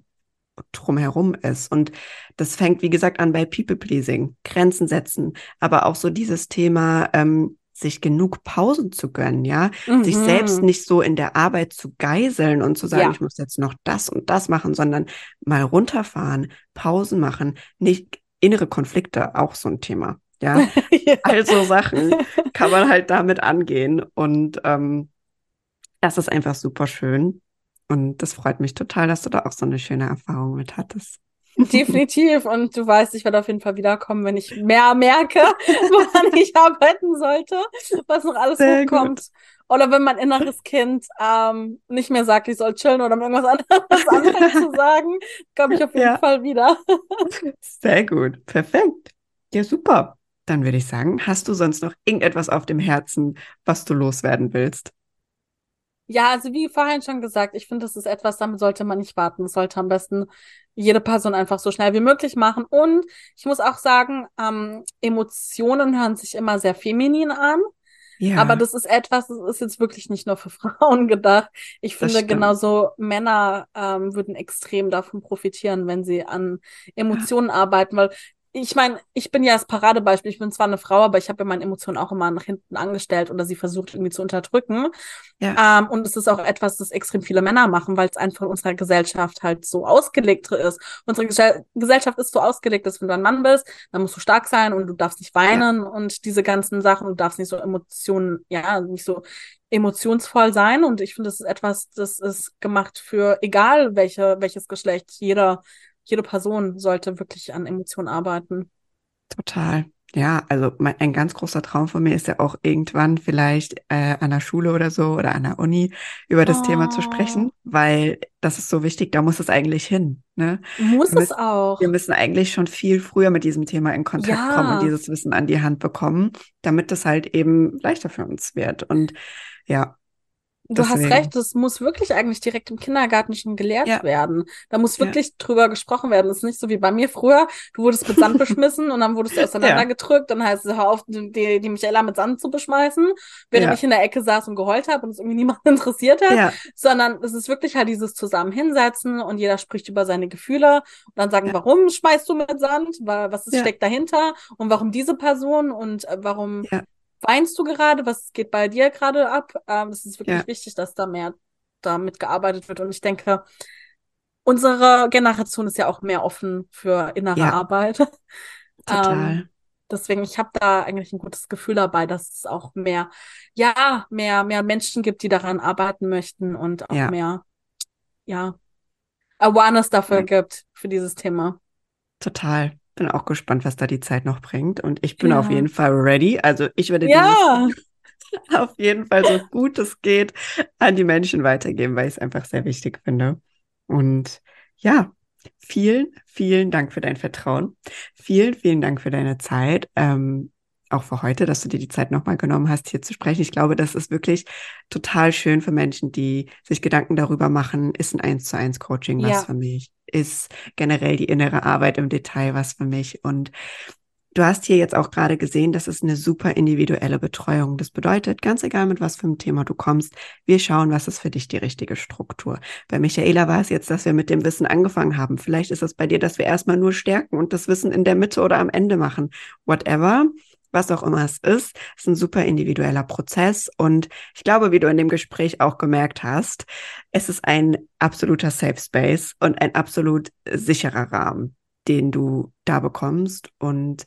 drumherum ist. Und das fängt, wie gesagt, an bei People-Pleasing, Grenzen setzen, aber auch so dieses Thema, ähm, sich genug Pausen zu gönnen, ja, mhm. sich selbst nicht so in der Arbeit zu geiseln und zu sagen, ja. ich muss jetzt noch das und das machen, sondern mal runterfahren, Pausen machen, nicht innere Konflikte, auch so ein Thema. Ja, ja. also Sachen kann man halt damit angehen und ähm, das ist einfach super schön. Und das freut mich total, dass du da auch so eine schöne Erfahrung mit hattest. Definitiv. Und du weißt, ich werde auf jeden Fall wiederkommen, wenn ich mehr merke, woran ich arbeiten sollte, was noch alles Sehr hochkommt. Gut. Oder wenn mein inneres Kind ähm, nicht mehr sagt, ich soll chillen oder irgendwas anderes anfängt zu sagen, komme ich auf jeden ja. Fall wieder. Sehr gut. Perfekt. Ja, super. Dann würde ich sagen, hast du sonst noch irgendetwas auf dem Herzen, was du loswerden willst? Ja, also wie vorhin schon gesagt, ich finde, das ist etwas, damit sollte man nicht warten. Es sollte am besten jede Person einfach so schnell wie möglich machen. Und ich muss auch sagen, ähm, Emotionen hören sich immer sehr feminin an. Ja. Aber das ist etwas, das ist jetzt wirklich nicht nur für Frauen gedacht. Ich finde genauso Männer ähm, würden extrem davon profitieren, wenn sie an Emotionen ja. arbeiten, weil ich meine, ich bin ja das Paradebeispiel. Ich bin zwar eine Frau, aber ich habe ja meine Emotionen auch immer nach hinten angestellt oder sie versucht irgendwie zu unterdrücken. Ja. Ähm, und es ist auch etwas, das extrem viele Männer machen, weil es einfach in unserer Gesellschaft halt so ausgelegt ist. Unsere Ge Gesellschaft ist so ausgelegt, dass wenn du ein Mann bist, dann musst du stark sein und du darfst nicht weinen ja. und diese ganzen Sachen. Du darfst nicht so Emotionen, ja, nicht so emotionsvoll sein. Und ich finde, das ist etwas, das ist gemacht für egal welche, welches Geschlecht. Jeder jede Person sollte wirklich an Emotionen arbeiten. Total. Ja, also mein, ein ganz großer Traum von mir ist ja auch irgendwann vielleicht äh, an der Schule oder so oder an der Uni über das oh. Thema zu sprechen, oh. weil das ist so wichtig, da muss es eigentlich hin. Ne? Muss müssen, es auch. Wir müssen eigentlich schon viel früher mit diesem Thema in Kontakt ja. kommen und dieses Wissen an die Hand bekommen, damit es halt eben leichter für uns wird. Und ja, Du Deswegen. hast recht, das muss wirklich eigentlich direkt im Kindergarten schon gelehrt ja. werden. Da muss wirklich ja. drüber gesprochen werden. Das ist nicht so wie bei mir früher. Du wurdest mit Sand beschmissen und dann wurdest du auseinandergedrückt. Ja. Dann heißt es, hör auf, die, die Michaela mit Sand zu beschmeißen, während ich in der Ecke saß und geheult habe und es irgendwie niemand interessiert hat. Sondern es ist wirklich halt dieses Zusammen hinsetzen und jeder spricht über seine Gefühle und dann sagen, warum schmeißt du mit Sand? Was ist, steckt dahinter? Und warum diese Person? Und äh, warum weinst du gerade? Was geht bei dir gerade ab? Ähm, es ist wirklich ja. wichtig, dass da mehr damit gearbeitet wird. Und ich denke, unsere Generation ist ja auch mehr offen für innere ja. Arbeit. Total. Ähm, deswegen, ich habe da eigentlich ein gutes Gefühl dabei, dass es auch mehr, ja, mehr, mehr Menschen gibt, die daran arbeiten möchten und auch ja. mehr, ja, Awareness dafür ja. gibt für dieses Thema. Total bin auch gespannt, was da die Zeit noch bringt. Und ich bin ja. auf jeden Fall ready. Also ich werde ja. auf jeden Fall so gut es geht an die Menschen weitergeben, weil ich es einfach sehr wichtig finde. Und ja, vielen, vielen Dank für dein Vertrauen. Vielen, vielen Dank für deine Zeit. Ähm, auch für heute, dass du dir die Zeit nochmal genommen hast, hier zu sprechen. Ich glaube, das ist wirklich total schön für Menschen, die sich Gedanken darüber machen, ist ein eins zu eins Coaching was ja. für mich? Ist generell die innere Arbeit im Detail was für mich? Und Du hast hier jetzt auch gerade gesehen, das ist eine super individuelle Betreuung. Das bedeutet, ganz egal mit was für einem Thema du kommst, wir schauen, was ist für dich die richtige Struktur. Bei Michaela war es jetzt, dass wir mit dem Wissen angefangen haben. Vielleicht ist es bei dir, dass wir erstmal nur stärken und das Wissen in der Mitte oder am Ende machen. Whatever was auch immer es ist, ist ein super individueller Prozess. Und ich glaube, wie du in dem Gespräch auch gemerkt hast, es ist ein absoluter Safe Space und ein absolut sicherer Rahmen, den du da bekommst und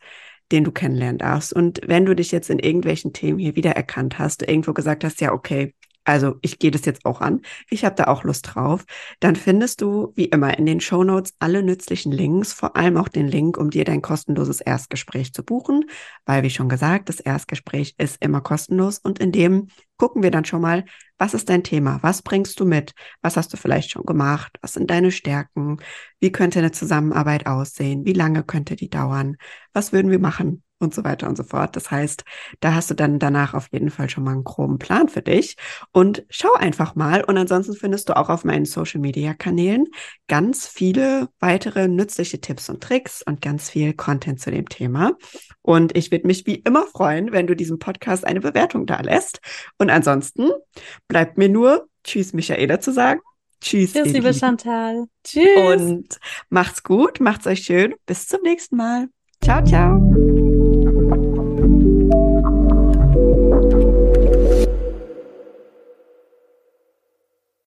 den du kennenlernen darfst. Und wenn du dich jetzt in irgendwelchen Themen hier wiedererkannt hast, irgendwo gesagt hast, ja, okay, also ich gehe das jetzt auch an, ich habe da auch Lust drauf, dann findest du wie immer in den Show Notes alle nützlichen Links, vor allem auch den Link, um dir dein kostenloses Erstgespräch zu buchen, weil wie schon gesagt, das Erstgespräch ist immer kostenlos und in dem gucken wir dann schon mal, was ist dein Thema? Was bringst du mit? Was hast du vielleicht schon gemacht? Was sind deine Stärken? Wie könnte eine Zusammenarbeit aussehen? Wie lange könnte die dauern? Was würden wir machen? Und so weiter und so fort. Das heißt, da hast du dann danach auf jeden Fall schon mal einen groben Plan für dich und schau einfach mal. Und ansonsten findest du auch auf meinen Social Media Kanälen ganz viele weitere nützliche Tipps und Tricks und ganz viel Content zu dem Thema. Und ich würde mich wie immer freuen, wenn du diesem Podcast eine Bewertung da lässt. Und ansonsten bleibt mir nur Tschüss, Michaela zu sagen. Tschüss. Tschüss, liebe Chantal. Tschüss. Und macht's gut, macht's euch schön. Bis zum nächsten Mal. Ciao, ciao.